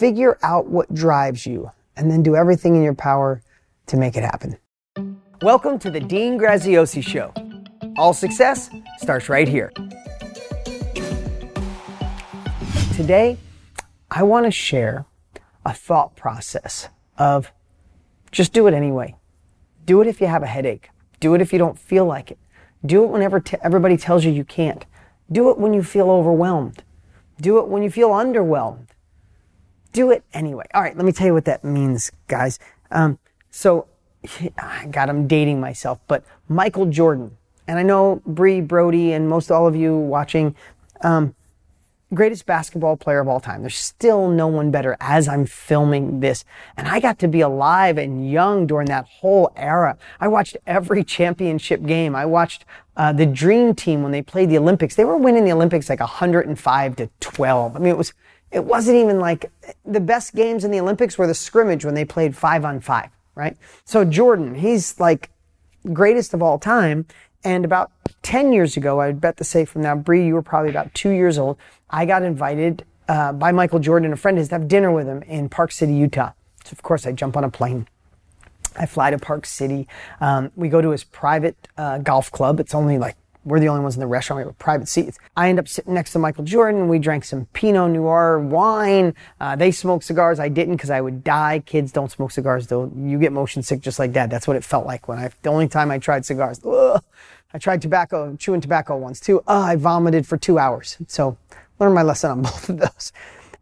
Figure out what drives you and then do everything in your power to make it happen. Welcome to the Dean Graziosi Show. All success starts right here. Today, I want to share a thought process of just do it anyway. Do it if you have a headache. Do it if you don't feel like it. Do it whenever t- everybody tells you you can't. Do it when you feel overwhelmed. Do it when you feel underwhelmed. Do it anyway. All right, let me tell you what that means, guys. Um, so, God, I'm dating myself, but Michael Jordan, and I know Bree, Brody, and most all of you watching, um, greatest basketball player of all time. There's still no one better as I'm filming this. And I got to be alive and young during that whole era. I watched every championship game. I watched uh, the dream team when they played the Olympics. They were winning the Olympics like 105 to 12. I mean, it was, it wasn't even like the best games in the Olympics were the scrimmage when they played five on five, right? So Jordan, he's like greatest of all time. And about 10 years ago, I'd bet to say from now, Bree, you were probably about two years old. I got invited uh, by Michael Jordan and a friend his to have dinner with him in Park City, Utah. So, of course, I jump on a plane. I fly to Park City. Um, we go to his private uh, golf club. It's only like we're the only ones in the restaurant. We have private seats. I end up sitting next to Michael Jordan. We drank some Pinot Noir wine. Uh, they smoked cigars. I didn't because I would die. Kids don't smoke cigars though. You get motion sick just like that. That's what it felt like when I, the only time I tried cigars. Ugh. I tried tobacco, chewing tobacco once too. Ugh, I vomited for two hours. So learned my lesson on both of those.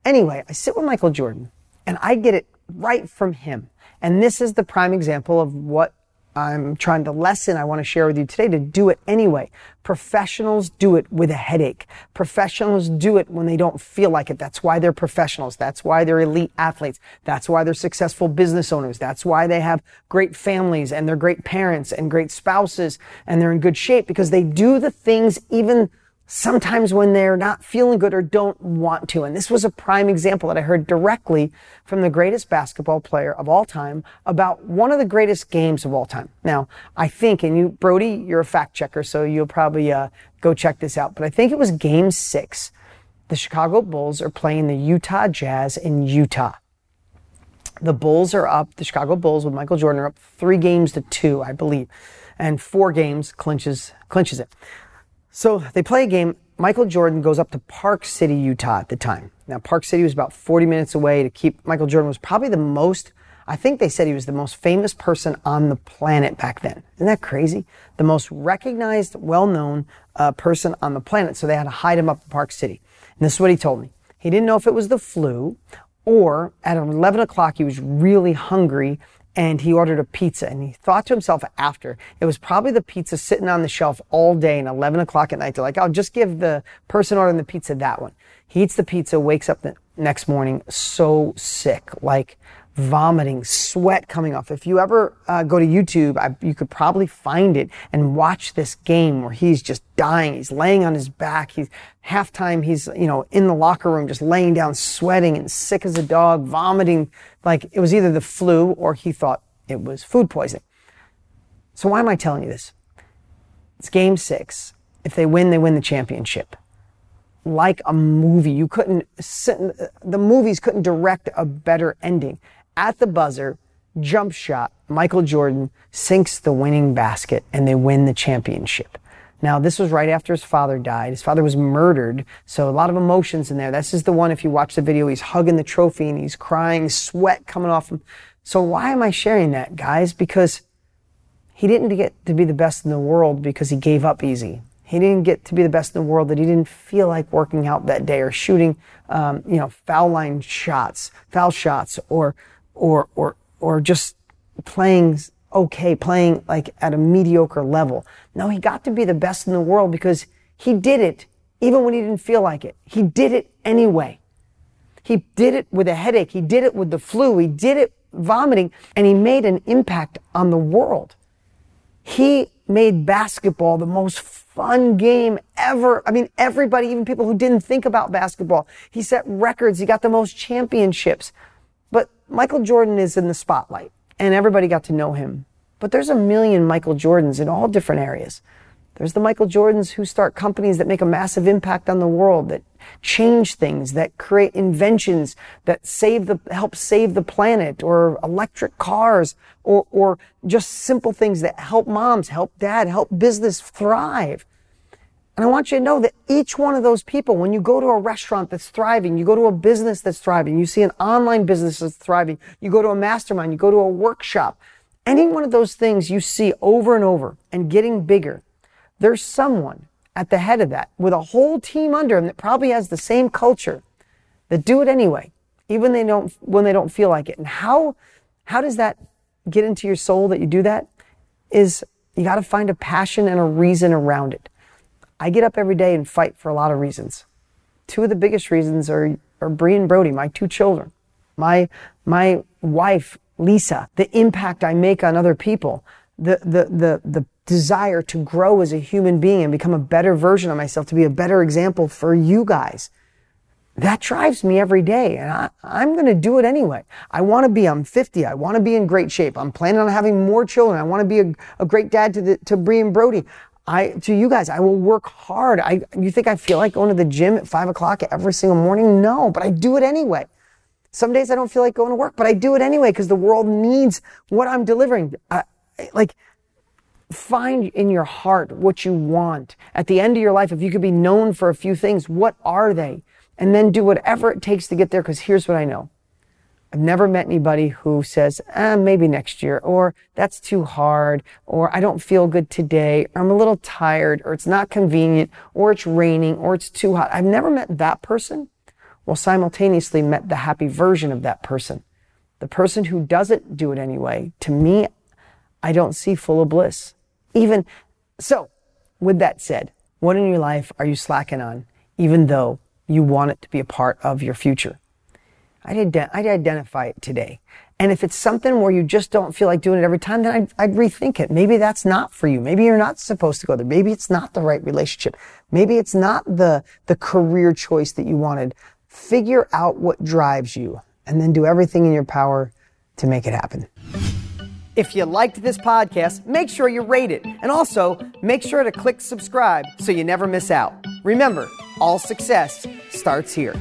Anyway, I sit with Michael Jordan and I get it right from him. And this is the prime example of what I'm trying to lesson I want to share with you today to do it anyway. Professionals do it with a headache. Professionals do it when they don't feel like it. That's why they're professionals. That's why they're elite athletes. That's why they're successful business owners. That's why they have great families and they're great parents and great spouses and they're in good shape because they do the things even sometimes when they're not feeling good or don't want to. And this was a prime example that I heard directly from the greatest basketball player of all time about one of the greatest games of all time. Now, I think, and you, Brody, you're a fact checker, so you'll probably uh, go check this out, but I think it was game six. The Chicago Bulls are playing the Utah Jazz in Utah. The Bulls are up, the Chicago Bulls with Michael Jordan are up three games to two, I believe. And four games clinches, clinches it. So they play a game. Michael Jordan goes up to Park City, Utah at the time. Now, Park City was about 40 minutes away to keep Michael Jordan was probably the most, I think they said he was the most famous person on the planet back then. Isn't that crazy? The most recognized, well-known uh, person on the planet. So they had to hide him up in Park City. And this is what he told me. He didn't know if it was the flu or at 11 o'clock he was really hungry and he ordered a pizza and he thought to himself after it was probably the pizza sitting on the shelf all day and 11 o'clock at night. They're like i'll just give the person ordering the pizza that one. He eats the pizza wakes up the next morning so sick like vomiting, sweat coming off. If you ever uh, go to YouTube, I, you could probably find it and watch this game where he's just dying. He's laying on his back. He's halftime. He's, you know, in the locker room, just laying down, sweating and sick as a dog, vomiting. Like it was either the flu or he thought it was food poisoning. So why am I telling you this? It's game six. If they win, they win the championship like a movie. You couldn't, the movies couldn't direct a better ending at the buzzer, jump shot, Michael Jordan sinks the winning basket and they win the championship. Now, this was right after his father died. His father was murdered, so a lot of emotions in there. This is the one, if you watch the video, he's hugging the trophy and he's crying, sweat coming off him. So why am I sharing that, guys? Because he didn't get to be the best in the world because he gave up easy. He didn't get to be the best in the world that he didn't feel like working out that day or shooting, um, you know, foul line shots, foul shots, or or or or just playing okay, playing like at a mediocre level. No, he got to be the best in the world because he did it even when he didn't feel like it. He did it anyway. He did it with a headache. He did it with the flu. He did it vomiting and he made an impact on the world. He made basketball the most fun game ever. I mean, everybody, even people who didn't think about basketball, he set records. He got the most championships. Michael Jordan is in the spotlight and everybody got to know him. But there's a million Michael Jordans in all different areas. There's the Michael Jordans who start companies that make a massive impact on the world, that change things, that create inventions that save the, help save the planet, or electric cars, or, or just simple things that help moms, help dad, help business thrive. And I want you to know that each one of those people, when you go to a restaurant that's thriving, you go to a business that's thriving, you see an online business that's thriving, you go to a mastermind, you go to a workshop, any one of those things you see over and over and getting bigger, there's someone at the head of that with a whole team under him that probably has the same culture that do it anyway, even they don't when they don't feel like it. And how how does that get into your soul that you do that? Is you got to find a passion and a reason around it. I get up every day and fight for a lot of reasons. Two of the biggest reasons are, are Bree and Brody, my two children, my, my wife, Lisa, the impact I make on other people, the, the, the, the desire to grow as a human being and become a better version of myself, to be a better example for you guys. That drives me every day and I, I'm going to do it anyway. I want to be, I'm 50. I want to be in great shape. I'm planning on having more children. I want to be a, a great dad to, the, to Bree and Brody. I, to you guys, I will work hard. I, you think I feel like going to the gym at five o'clock every single morning? No, but I do it anyway. Some days I don't feel like going to work, but I do it anyway because the world needs what I'm delivering. I, like, find in your heart what you want. At the end of your life, if you could be known for a few things, what are they? And then do whatever it takes to get there because here's what I know. I've never met anybody who says, eh, maybe next year, or that's too hard, or I don't feel good today, or I'm a little tired, or it's not convenient, or it's raining, or it's too hot. I've never met that person while simultaneously met the happy version of that person. The person who doesn't do it anyway, to me, I don't see full of bliss. Even so, with that said, what in your life are you slacking on, even though you want it to be a part of your future? I'd, I'd identify it today. And if it's something where you just don't feel like doing it every time, then I'd, I'd, rethink it. Maybe that's not for you. Maybe you're not supposed to go there. Maybe it's not the right relationship. Maybe it's not the, the career choice that you wanted. Figure out what drives you and then do everything in your power to make it happen. If you liked this podcast, make sure you rate it. And also, make sure to click subscribe so you never miss out. Remember, all success starts here.